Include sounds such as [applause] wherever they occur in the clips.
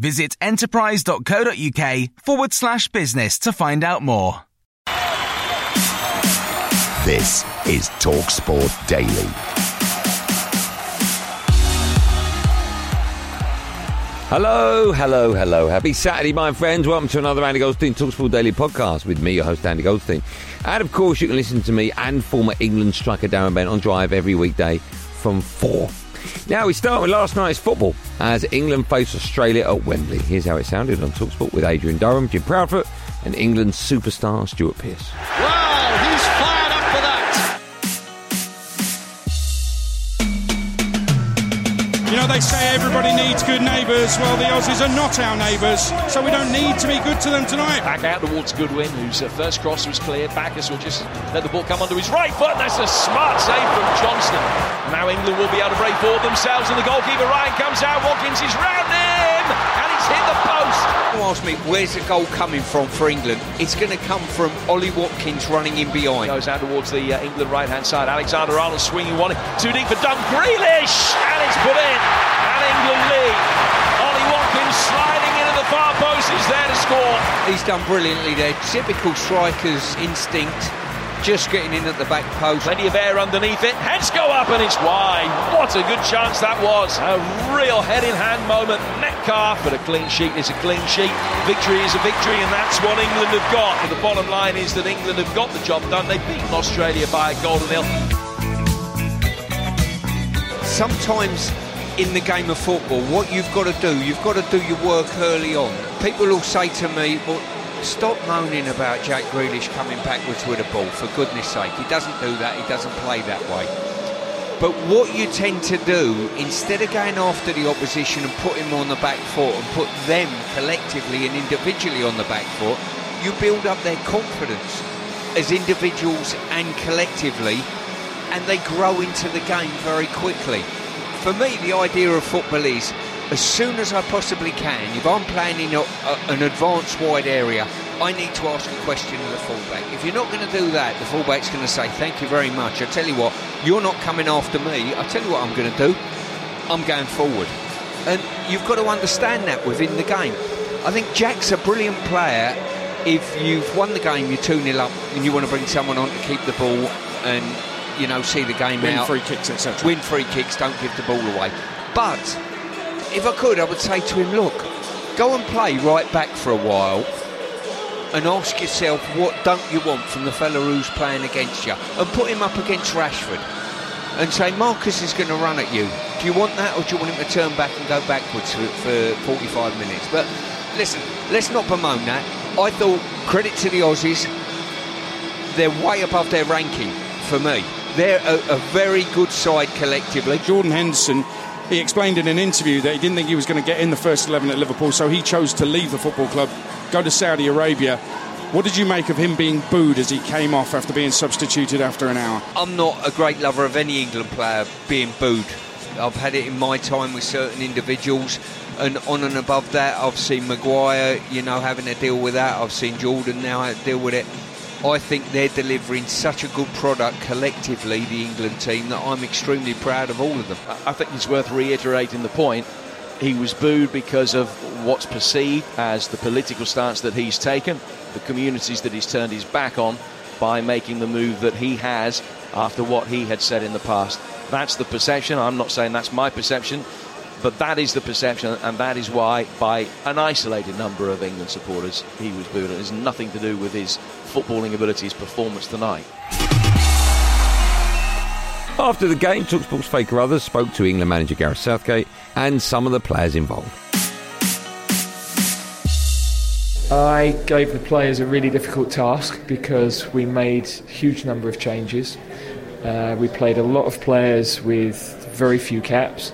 Visit enterprise.co.uk forward slash business to find out more. This is TalkSport Daily. Hello, hello, hello. Happy Saturday, my friends. Welcome to another Andy Goldstein Talksport Daily podcast with me, your host, Andy Goldstein. And of course, you can listen to me and former England striker Darren Bent on Drive every weekday from 4. Now, we start with last night's football as England face Australia at Wembley. Here's how it sounded on Talksport with Adrian Durham, Jim Proudfoot, and England superstar Stuart Pearce. Wow, he's fired up for that. You know, they say everybody needs good neighbours. Well, the Aussies are not our neighbours, so we don't need to be good to them tonight. Back out towards Goodwin, whose uh, first cross was cleared. Backus will just let the ball come under his right foot. That's a smart save from Johnstone. Now England will be able to break for themselves, and the goalkeeper Ryan comes out. Watkins is round him, and it's hit the post. You ask me, where's the goal coming from for England? It's going to come from Ollie Watkins running in behind. Goes out towards the uh, England right hand side. Alexander Arnold swinging one. Too deep for Dunk Grealish, and it's put in. And England lead. Ollie Watkins sliding into the far post is there to score. He's done brilliantly there. Typical striker's instinct, just getting in at the back post. Plenty of air underneath it. Heads go up and it's wide. What a good chance that was. A real head in hand moment. Metcalfe, but a clean sheet is a clean sheet. Victory is a victory, and that's what England have got. But the bottom line is that England have got the job done. They've beaten Australia by a golden nil. Sometimes in the game of football, what you've got to do, you've got to do your work early on. People will say to me, well, stop moaning about Jack Grealish coming backwards with a ball, for goodness sake. He doesn't do that, he doesn't play that way. But what you tend to do, instead of going after the opposition and put him on the back foot and put them collectively and individually on the back foot, you build up their confidence as individuals and collectively, and they grow into the game very quickly. For me, the idea of football is as soon as I possibly can, if I'm playing in a, a, an advanced wide area, I need to ask a question of the fullback. If you're not going to do that, the fullback's going to say, Thank you very much. I tell you what, you're not coming after me. I tell you what I'm going to do. I'm going forward. And you've got to understand that within the game. I think Jack's a brilliant player if you've won the game, you're 2 0 up, and you want to bring someone on to keep the ball and, you know, see the game Win out. free kicks, etc. Win free kicks, don't give the ball away. But if I could, I would say to him, look, go and play right back for a while and ask yourself what don't you want from the fella who's playing against you and put him up against Rashford and say Marcus is going to run at you. Do you want that or do you want him to turn back and go backwards for, for 45 minutes? But listen, let's not bemoan that. I thought credit to the Aussies, they're way above their ranking for me. They're a, a very good side collectively. Jordan Henderson, he explained in an interview that he didn't think he was going to get in the first 11 at Liverpool, so he chose to leave the football club, go to Saudi Arabia. What did you make of him being booed as he came off after being substituted after an hour? I'm not a great lover of any England player being booed. I've had it in my time with certain individuals, and on and above that, I've seen Maguire, you know, having to deal with that. I've seen Jordan now deal with it. I think they're delivering such a good product collectively, the England team, that I'm extremely proud of all of them. I think it's worth reiterating the point He was booed because of what's perceived as the political stance that he's taken, the communities that he's turned his back on by making the move that he has after what he had said in the past. That's the perception. I'm not saying that's my perception, but that is the perception, and that is why, by an isolated number of England supporters, he was booed. It has nothing to do with his footballing abilities, performance tonight. After the game, Talksport's Faye Carruthers spoke to England manager Gareth Southgate and some of the players involved. I gave the players a really difficult task because we made a huge number of changes. Uh, we played a lot of players with very few caps,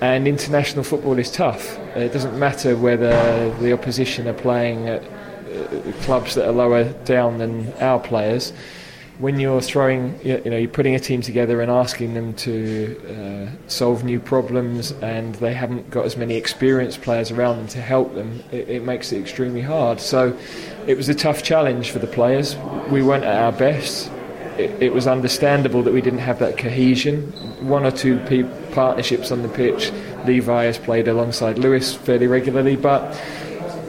and international football is tough. It doesn't matter whether the opposition are playing at uh, clubs that are lower down than our players when you're throwing, you know, you're putting a team together and asking them to uh, solve new problems, and they haven't got as many experienced players around them to help them, it, it, makes it extremely hard. So, it was a tough challenge for the players. We weren't at our best. It, it was understandable that we didn't have that cohesion. One or two pe- partnerships on the pitch. Levi has played alongside Lewis fairly regularly, but.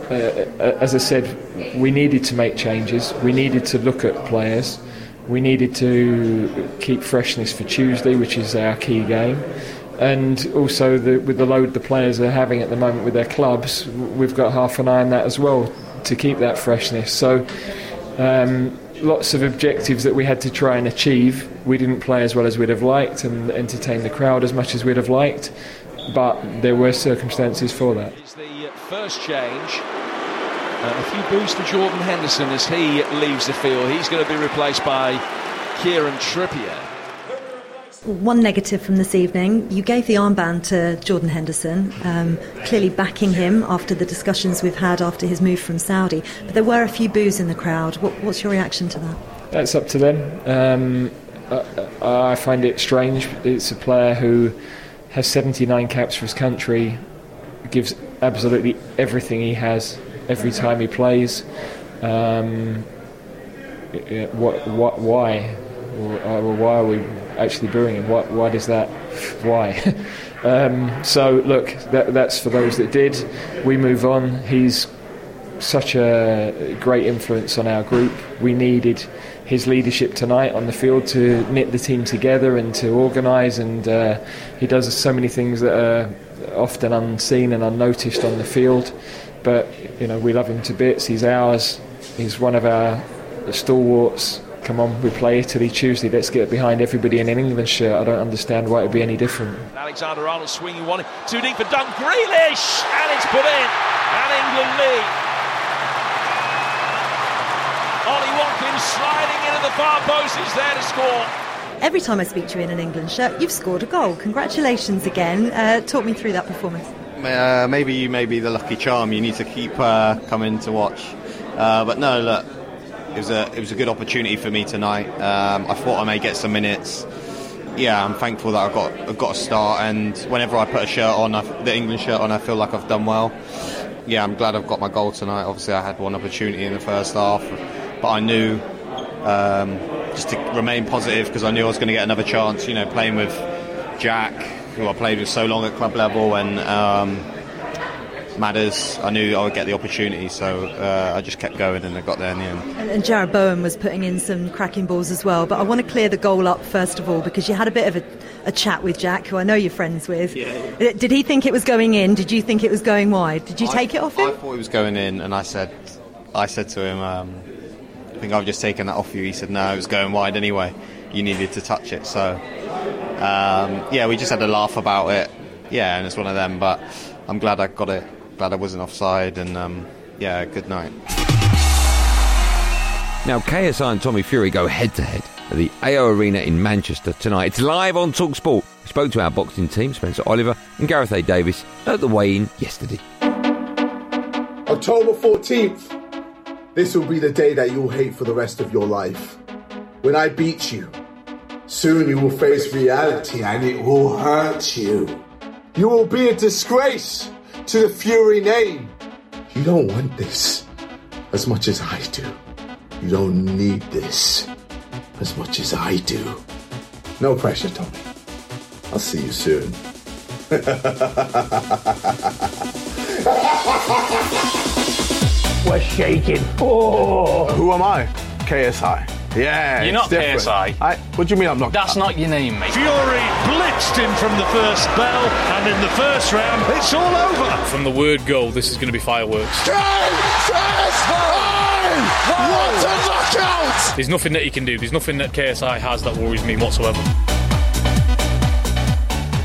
Uh, as I said, we needed to make changes. We needed to look at players we needed to keep freshness for Tuesday, which is our key game. And also, the, with the load the players are having at the moment with their clubs, we've got half an eye on that as well to keep that freshness. So, um, lots of objectives that we had to try and achieve. We didn't play as well as we'd have liked and entertain the crowd as much as we'd have liked, but there were circumstances for that. It's the first change uh, a few boos for Jordan Henderson as he leaves the field. He's going to be replaced by Kieran Trippier. One negative from this evening, you gave the armband to Jordan Henderson, um, clearly backing him after the discussions we've had after his move from Saudi. But there were a few boos in the crowd. What, what's your reaction to that? That's up to them. Um, I, I find it strange. It's a player who has 79 caps for his country, gives absolutely everything he has every time he plays. Um, what, what, why? Or, or, why are we actually booing him? What, why does that? Why? [laughs] um, so look, that, that's for those that did. We move on. He's such a great influence on our group. We needed his leadership tonight on the field to knit the team together and to organise. And uh, he does so many things that are often unseen and unnoticed on the field but you know we love him to bits. He's ours. He's one of our stalwarts. Come on, we play Italy Tuesday. Let's get behind everybody in an England shirt. I don't understand why it'd be any different. Alexander Arnold swinging one, too deep for Dunk Grealish, and it's put in, and England lead. Ollie Watkins sliding into the far post is there to score. Every time I speak to you in an England shirt, you've scored a goal. Congratulations again. Uh, talk me through that performance uh, maybe you may be the lucky charm. You need to keep uh, coming to watch. Uh, but no, look, it was a it was a good opportunity for me tonight. Um, I thought I may get some minutes. Yeah, I'm thankful that I've got I've got a start. And whenever I put a shirt on, I've, the England shirt on, I feel like I've done well. Yeah, I'm glad I've got my goal tonight. Obviously, I had one opportunity in the first half, but I knew um, just to remain positive because I knew I was going to get another chance. You know, playing with Jack, who I played with so long at club level, and um, Madders, I knew I would get the opportunity, so uh, I just kept going and I got there in the end. And, and Jarrod Bowen was putting in some cracking balls as well, but I want to clear the goal up first of all because you had a bit of a, a chat with Jack, who I know you're friends with. Yeah. Uh, did he think it was going in? Did you think it was going wide? Did you take it off him? I thought it was going in, and I said, I said to him, um, I think I've just taken that off you. He said, no, it was going wide anyway. You needed to touch it, so um, yeah, we just had a laugh about it. Yeah, and it's one of them. But I'm glad I got it. Glad I wasn't offside. And um, yeah, good night. Now, KSI and Tommy Fury go head to head at the AO Arena in Manchester tonight. It's live on Talksport. We spoke to our boxing team, Spencer Oliver and Gareth A. Davies, at the weigh-in yesterday. October 14th. This will be the day that you'll hate for the rest of your life. When I beat you Soon you will face reality and it will hurt you. You will be a disgrace to the Fury name. You don't want this as much as I do. You don't need this as much as I do. No pressure, Tommy. I'll see you soon. [laughs] We're shaking. Oh. Who am I? KSI. Yeah, You're it's not different. KSI. I, what do you mean I'm not? That's not your name, mate. Fury blitzed him from the first bell, and in the first round, it's all over. From the word go, this is going to be fireworks. What a knockout! There's nothing that he can do. There's nothing that KSI has that worries me whatsoever.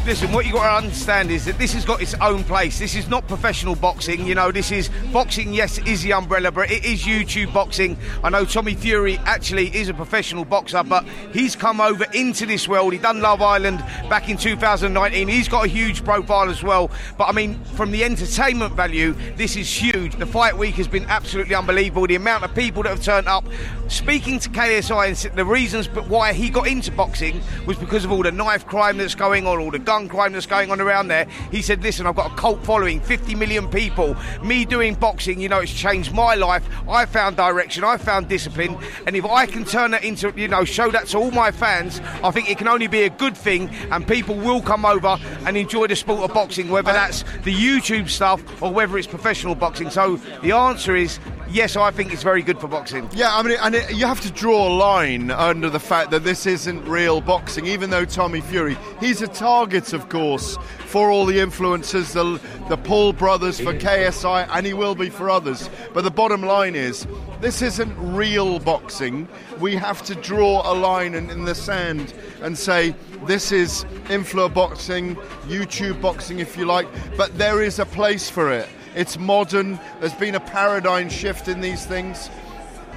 Listen, what you got to understand is that this has got its own place. This is not professional boxing. You know, this is boxing. Yes, is the umbrella, but it is YouTube boxing. I know Tommy Fury actually is a professional boxer, but he's come over into this world. He done Love Island back in 2019. He's got a huge profile as well. But I mean, from the entertainment value, this is huge. The fight week has been absolutely unbelievable. The amount of people that have turned up. Speaking to KSI and the reasons but why he got into boxing was because of all the knife crime that's going on, all the gun crime that's going on around there. He said, "Listen, I've got a cult following, 50 million people. Me doing boxing, you know, it's changed my life. I found direction, I found discipline, and if I can turn that into, you know, show that to all my fans, I think it can only be a good thing, and people will come over and enjoy the sport of boxing, whether that's the YouTube stuff or whether it's professional boxing. So the answer is." Yes, I think it's very good for boxing. Yeah, I mean, and it, you have to draw a line under the fact that this isn't real boxing, even though Tommy Fury, he's a target, of course, for all the influencers, the, the Paul brothers, for KSI, and he will be for others. But the bottom line is, this isn't real boxing. We have to draw a line in, in the sand and say, this is influencer boxing, YouTube boxing, if you like, but there is a place for it. It's modern. There's been a paradigm shift in these things.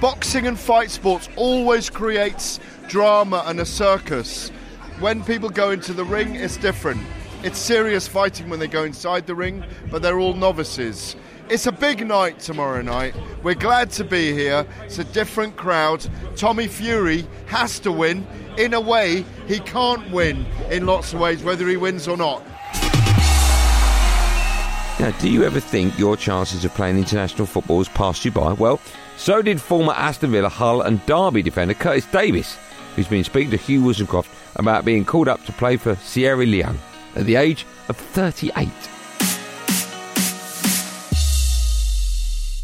Boxing and fight sports always creates drama and a circus. When people go into the ring, it's different. It's serious fighting when they go inside the ring, but they're all novices. It's a big night tomorrow night. We're glad to be here. It's a different crowd. Tommy Fury has to win. In a way, he can't win in lots of ways, whether he wins or not. Now, do you ever think your chances of playing international football has passed you by? Well, so did former Aston Villa, Hull, and Derby defender Curtis Davies, who's been speaking to Hugh Woozencroft about being called up to play for Sierra Leone at the age of 38.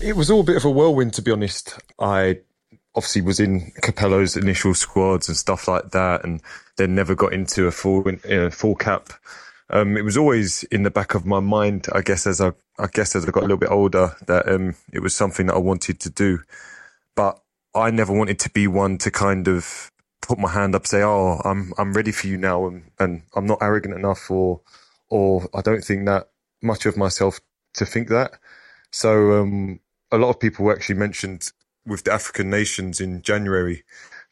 It was all a bit of a whirlwind, to be honest. I obviously was in Capello's initial squads and stuff like that, and then never got into a full uh, full cap. Um, it was always in the back of my mind, I guess, as I, I guess as I got a little bit older, that um, it was something that I wanted to do. But I never wanted to be one to kind of put my hand up, say, "Oh, I'm I'm ready for you now," and, and I'm not arrogant enough, or or I don't think that much of myself to think that. So um, a lot of people actually mentioned with the African nations in January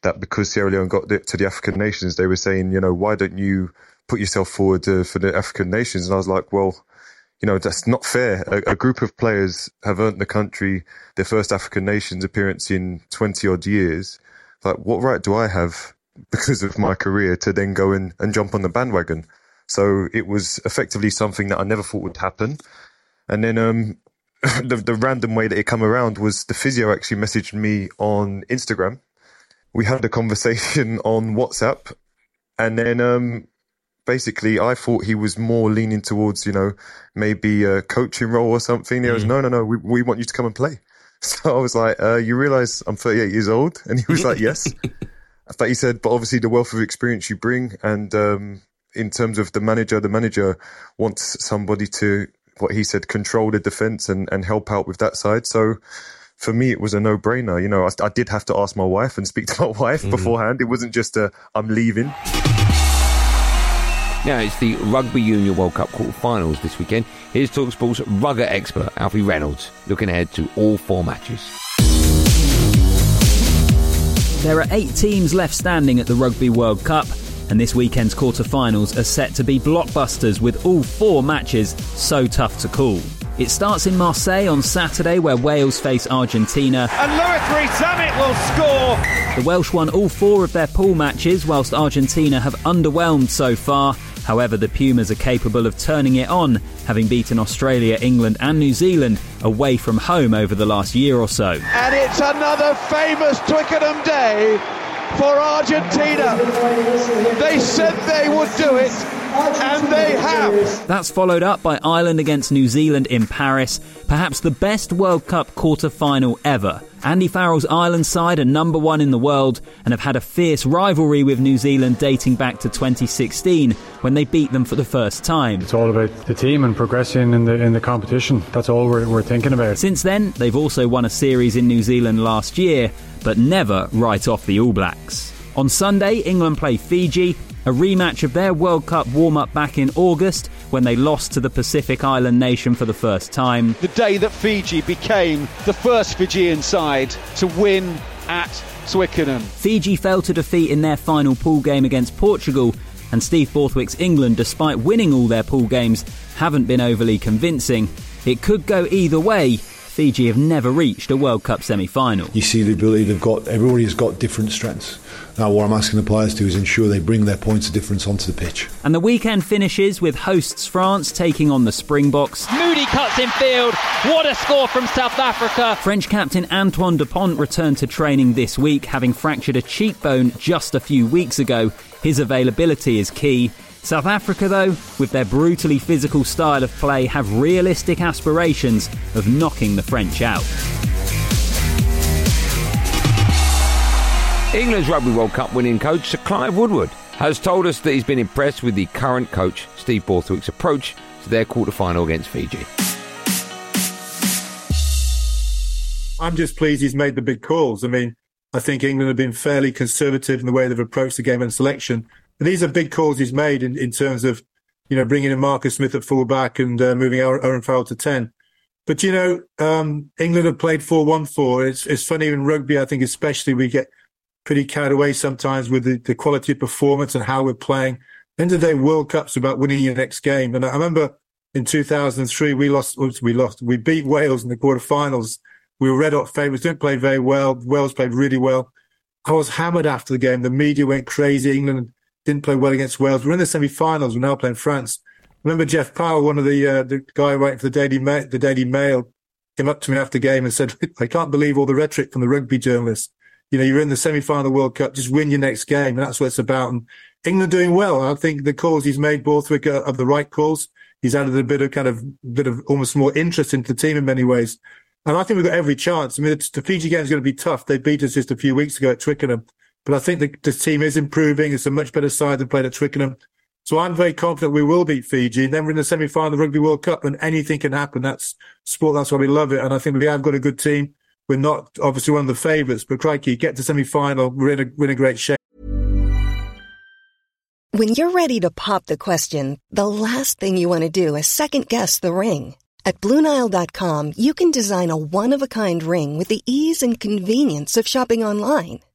that because Sierra Leone got to the African nations, they were saying, you know, why don't you put yourself forward uh, for the African nations? And I was like, well, you know, that's not fair. A, a group of players have earned the country their first African nations appearance in 20 odd years. Like, what right do I have [laughs] because of my career to then go in and jump on the bandwagon? So it was effectively something that I never thought would happen. And then, um, [laughs] the, the random way that it come around was the physio actually messaged me on Instagram. We had a conversation [laughs] on WhatsApp and then, um, basically I thought he was more leaning towards, you know, maybe a coaching role or something. He was, no, no, no, we, we want you to come and play. [laughs] So I was like, uh, you realize I'm 38 years old? And he was like, yes. but he said, but obviously the wealth of experience you bring and, um, in terms of the manager, the manager wants somebody to, what he said, control the defense and, and help out with that side. So for me, it was a no brainer. You know, I, I did have to ask my wife and speak [laughs] to my wife Mhm. beforehand. It wasn't just a, I'm leaving. Now, it's the Rugby Union World Cup quarter-finals this weekend. Here's TalkSport's rugger expert, Alfie Reynolds, looking ahead to all four matches. There are eight teams left standing at the Rugby World Cup, and this weekend's quarter-finals are set to be blockbusters with all four matches so tough to call. It starts in Marseille on Saturday, where Wales face Argentina. And Louis Rees-Zammit will score. The Welsh won all four of their pool matches, whilst Argentina have underwhelmed so far. However, the Pumas are capable of turning it on, having beaten Australia, England, and New Zealand away from home over the last year or so. And it's another famous Twickenham day for Argentina. They said they would do it, And they have. That's followed up by Ireland against New Zealand in Paris, perhaps the best World Cup quarter final ever. Andy Farrell's Ireland side are number one in the world and have had a fierce rivalry with New Zealand dating back to 2016 when they beat them for the first time. It's all about the team and progressing in the in the competition. That's all we're, we're thinking about. Since then, they've also won a series in New Zealand last year, but never write off the All Blacks. On Sunday, England play Fiji, a rematch of their World Cup warm up back in August when they lost to the Pacific Island nation for the first time. The day that Fiji became the first Fijian side to win at Twickenham. Fiji fell to defeat in their final pool game against Portugal, and Steve Borthwick's England, despite winning all their pool games, haven't been overly convincing. It could go either way. Fiji have never reached a World Cup semi final. You see the ability they've got, everybody's got different strengths. Now, what I'm asking the players to is ensure they bring their points of difference onto the pitch. And the weekend finishes with hosts France taking on the Springboks. Moodie cuts in field. What a score from South Africa. French captain Antoine Dupont returned to training this week, having fractured a cheekbone just a few weeks ago. His availability is key. South Africa, though, with their brutally physical style of play, have realistic aspirations of knocking the French out. England's Rugby World Cup winning coach Sir Clive Woodward has told us that he's been impressed with the current coach Steve Borthwick's approach to their quarter final against Fiji. I'm just pleased he's made the big calls. I mean, I think England have been fairly conservative in the way they've approached the game and selection. But these are big calls he's made in, in terms of, you know, bringing in Marcus Smith at fullback and uh, moving Owen Farrell to 10. But, you know, um, England have played 4 1 4. It's, it's funny in rugby, I think, especially we get pretty carried away sometimes with the, the quality of performance and how we're playing. End of the day, World Cup's about winning your next game. And I remember in 2003, we lost, oops, we lost, we beat Wales in the quarterfinals. We were red hot favourites, didn't play very well. Wales played really well. I was hammered after the game. The media went crazy. England didn't play well against Wales. We're in the semi-finals. We're now playing France. remember Jeff Powell, one of the uh, the guy writing for the Daily Ma- the Daily Mail, came up to me after the game and said, "I can't believe all the rhetoric from the rugby journalists. You know, you're in the semi-final of the World Cup. Just win your next game, and that's what it's about." And England doing well. I think the calls he's made, Borthwick, are, are the right calls. He's added a bit of kind of bit of almost more interest into the team in many ways. And I think we've got every chance. I mean, the Fiji game is going to be tough. They beat us just a few weeks ago at Twickenham. But I think the, the team is improving. It's a much better side than played at Twickenham. So I'm very confident we will beat Fiji. Then we're in the semi-final of the Rugby World Cup and anything can happen. That's sport. That's why we love it. And I think we have got a good team. We're not obviously one of the favourites, but crikey, get to semi-final. We're in a, we're in a great shape. When you're ready to pop the question, the last thing you want to do is second guess the ring. At Bluenile.com, you can design a one-of-a-kind ring with the ease and convenience of shopping online.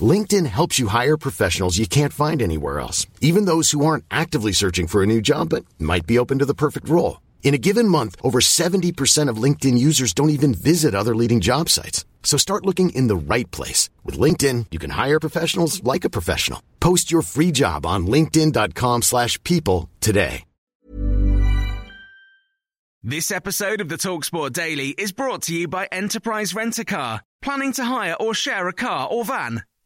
LinkedIn helps you hire professionals you can't find anywhere else, even those who aren't actively searching for a new job but might be open to the perfect role. In a given month, over 70% of LinkedIn users don't even visit other leading job sites. So start looking in the right place. With LinkedIn, you can hire professionals like a professional. Post your free job on linkedin.com slash people today. This episode of the TalkSport Daily is brought to you by Enterprise Rent-A-Car. Planning to hire or share a car or van?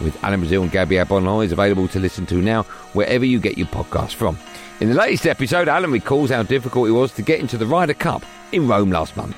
with Alan Brazil and Gabby Agbonlahor, is available to listen to now wherever you get your podcasts from. In the latest episode, Alan recalls how difficult it was to get into the Ryder Cup in Rome last month.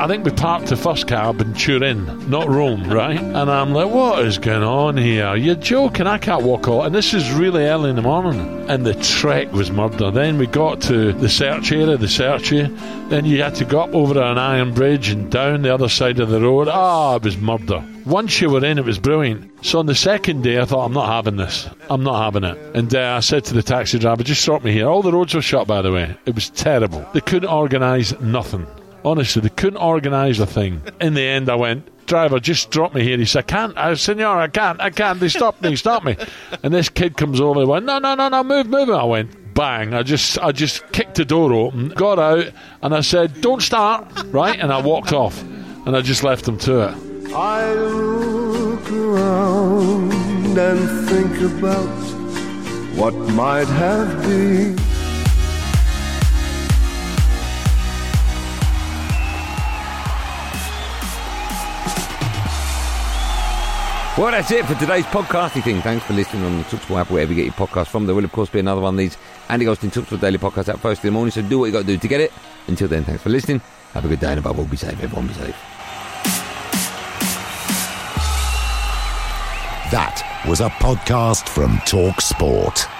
I think we parked the first cab in Turin, not Rome, right? And I'm like, what is going on here? You're joking. I can't walk out. And this is really early in the morning. And the trek was murder. Then we got to the search area, the search area. Then you had to go up over an iron bridge and down the other side of the road. Ah, oh, it was murder. Once you were in, it was brilliant. So on the second day, I thought, I'm not having this. I'm not having it. And uh, I said to the taxi driver, just stop me here. All the roads were shut, by the way. It was terrible. They couldn't organise nothing. Honestly, they couldn't organise a thing. In the end, I went, driver, just drop me here. He said, I can't. I Senor, I can't. I can't. They stopped me. Stop me. And this kid comes over and went, no, no, no, no, move, move. I went, bang. I just, I just kicked the door open, got out, and I said, don't start, right? And I walked off. And I just left them to it. I look around and think about what might have been. Well, that's it for today's podcasting thing. Thanks for listening on the Talksport app, wherever you get your podcast from. There will, of course, be another one of these Andy Goldstein Talksport Daily Podcast out first in the morning, so do what you got to do to get it. Until then, thanks for listening. Have a good day, and above all, be safe. Everyone be safe. That was a podcast from Talksport.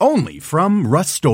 Only from Rust